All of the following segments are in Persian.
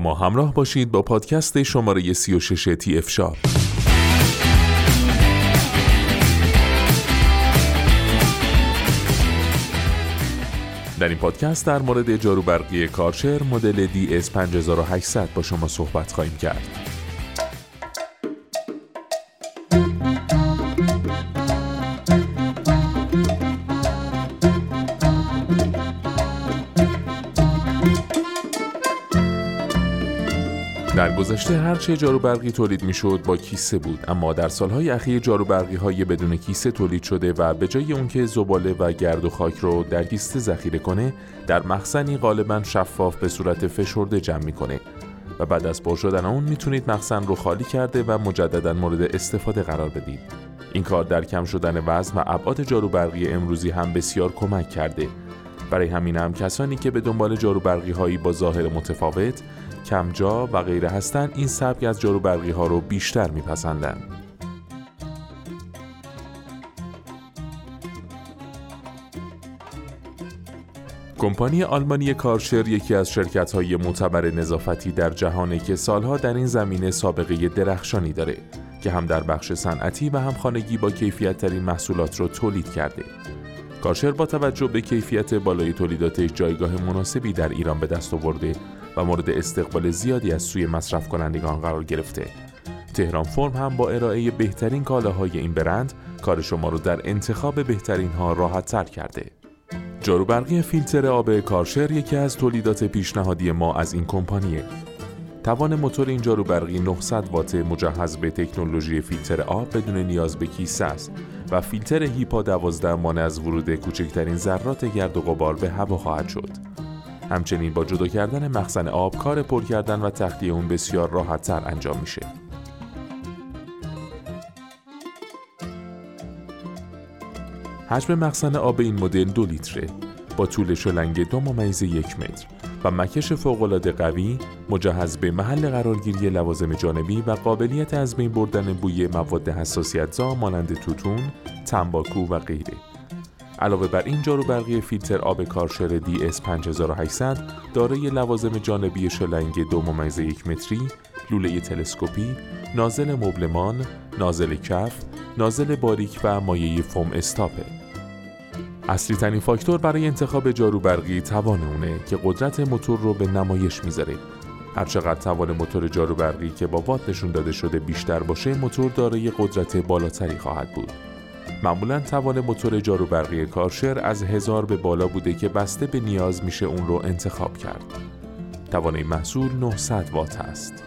ما همراه باشید با پادکست شماره 36 تی اف شاپ در این پادکست در مورد جاروبرقی کارشر مدل DS 5800 با شما صحبت خواهیم کرد. در گذشته هرچه جاروبرقی تولید می‌شد با کیسه بود. اما در سالهای اخیر جاروبرقی های بدون کیسه تولید شده و به جای اون که زباله و گرد و خاک رو در کیسه ذخیره کنه در مخزنی غالبا شفاف به صورت فشرده جمع می‌کنه. و بعد از پر شدن اون می‌تونید مخزن رو خالی کرده و مجددا مورد استفاده قرار بدید. این کار در کم شدن وزن و ابعاد جاروبرقی امروزی هم بسیار کمک کرده. برای همین هم کسانی که به دنبال جاروبرقی هایی با ظاهر متفاوت کمجا و غیره هستند این سبک از جاروبرقی ها رو بیشتر میپسندند. کمپانی آلمانی کارشر یکی از شرکت های معتبر نظافتی در جهانه که سالها در این زمینه سابقه درخشانی داره که هم در بخش صنعتی و هم خانگی با کیفیت ترین محصولات را تولید کرده. کارشر با توجه به کیفیت بالای تولیداتش جایگاه مناسبی در ایران به دست آورده و مورد استقبال زیادی از سوی مصرف کنندگان قرار گرفته. تهران فرم هم با ارائه بهترین کالاهای این برند کار شما رو در انتخاب بهترین ها راحت تر کرده. جاروبرقی فیلتر آب کارشر یکی از تولیدات پیشنهادی ما از این کمپانیه. توان موتور این جاروبرقی 900 وات مجهز به تکنولوژی فیلتر آب بدون نیاز به کیسه است و فیلتر هیپا 12 مانع از ورود کوچکترین ذرات گرد و غبار به هوا خواهد شد. همچنین با جدا کردن مخزن آب کار پر کردن و تخلیه اون بسیار راحت تر انجام میشه. حجم مخزن آب این مدل دو لیتره با طول شلنگ دو ممیز یک متر و مکش فوقالعاده قوی مجهز به محل قرارگیری لوازم جانبی و قابلیت از بین بردن بوی مواد حساسیتزا مانند توتون، تنباکو و غیره. علاوه بر این جاروبرقی فیلتر آب کارشر DS 5800 دارای لوازم جانبی شلنگ دو ممیز یک متری، لوله تلسکوپی، نازل مبلمان، نازل کف، نازل باریک و مایه فوم استاپه. اصلی ترین فاکتور برای انتخاب جاروبرقی توان اونه که قدرت موتور رو به نمایش می‌ذاره. هرچقدر توان موتور جاروبرقی که با وات نشون داده شده بیشتر باشه موتور دارای قدرت بالاتری خواهد بود. معمولا توان موتور جاروبرقی کارشر از هزار به بالا بوده که بسته به نیاز میشه اون رو انتخاب کرد. توان این محصول 900 وات است.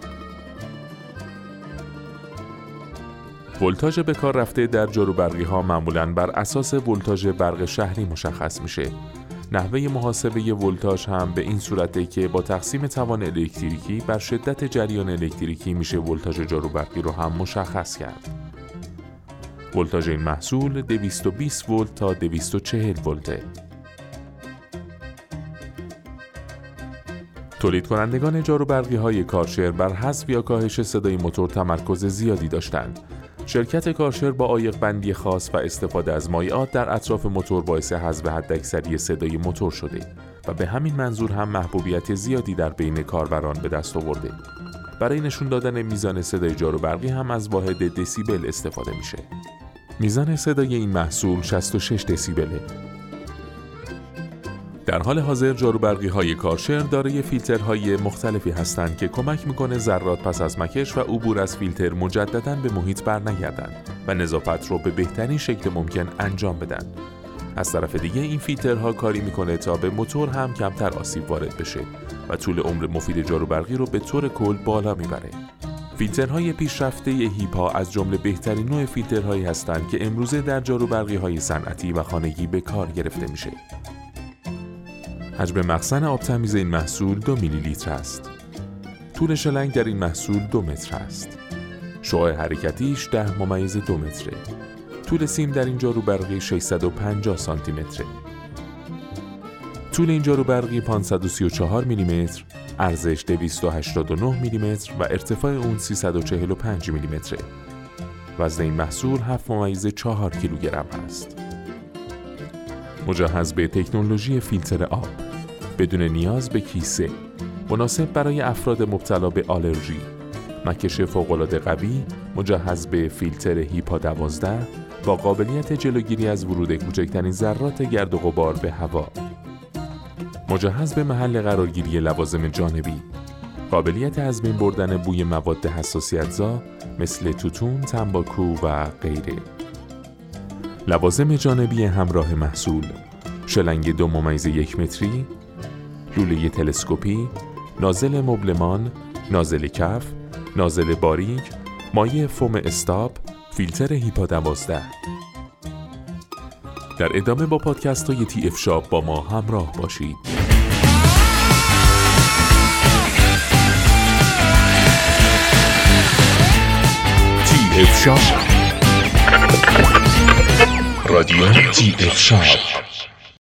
ولتاژ به کار رفته در جاروبرقی ها معمولا بر اساس ولتاژ برق شهری مشخص میشه. نحوه محاسبه ولتاژ هم به این صورته که با تقسیم توان الکتریکی بر شدت جریان الکتریکی میشه ولتاژ جاروبرقی رو هم مشخص کرد. ولتاژ این محصول 220 ولت تا 240 ولته. تولید کنندگان جاروبرقی های کارشر بر حذف یا کاهش صدای موتور تمرکز زیادی داشتند. شرکت کارشر با آیق بندی خاص و استفاده از مایعات در اطراف موتور باعث حذف حداکثری صدای موتور شده و به همین منظور هم محبوبیت زیادی در بین کاربران به دست آورده. برای نشون دادن میزان صدای جاروبرقی هم از واحد دسیبل استفاده میشه. میزان صدای این محصول 66 دسیبله. در حال حاضر جاروبرقی های کارشر دارای فیلترهای مختلفی هستند که کمک می‌کنه ذرات پس از مکش و عبور از فیلتر مجددا به محیط برنگردند و نظافت رو به بهترین شکل ممکن انجام بدن. از طرف دیگه این فیلترها کاری می‌کنه تا به موتور هم کمتر آسیب وارد بشه و طول عمر مفید جاروبرقی رو به طور کل بالا می‌بره. فیلترهای پیشرفته هیپا از جمله بهترین نوع فیلترهایی هستند که امروزه در جاروبرقی های صنعتی و خانگی به کار گرفته میشه. حجم مخزن آب تمیز این محصول دو میلی لیتر است. طول شلنگ در این محصول دو متر است. شعاع حرکتیش ده ممیز دو متره. طول سیم در این جارو برقی 650 سانتی متره. طول این جارو برقی 534 میلیمتر، ارزش 289 میلیمتر و ارتفاع اون 345 میلیمتره. وزن این محصول 7 ممیز 4 کیلوگرم است. مجهز به تکنولوژی فیلتر آب بدون نیاز به کیسه مناسب برای افراد مبتلا به آلرژی مکش فوقالعاده قوی مجهز به فیلتر هیپا 12 با قابلیت جلوگیری از ورود کوچکترین ذرات گرد و غبار به هوا مجهز به محل قرارگیری لوازم جانبی. قابلیت از بین بردن بوی مواد حساسیتزا مثل توتون، تنباکو و غیره. لوازم جانبی همراه محصول. شلنگ دو ممیز یک متری لوله تلسکوپی نازل مبلمان نازل کف نازل باریک مایع foam stop فیلتر HEPA دوازده در ادامه با پادکست های TF Shop با ما همراه باشید. TF Shop رادیو TF Shop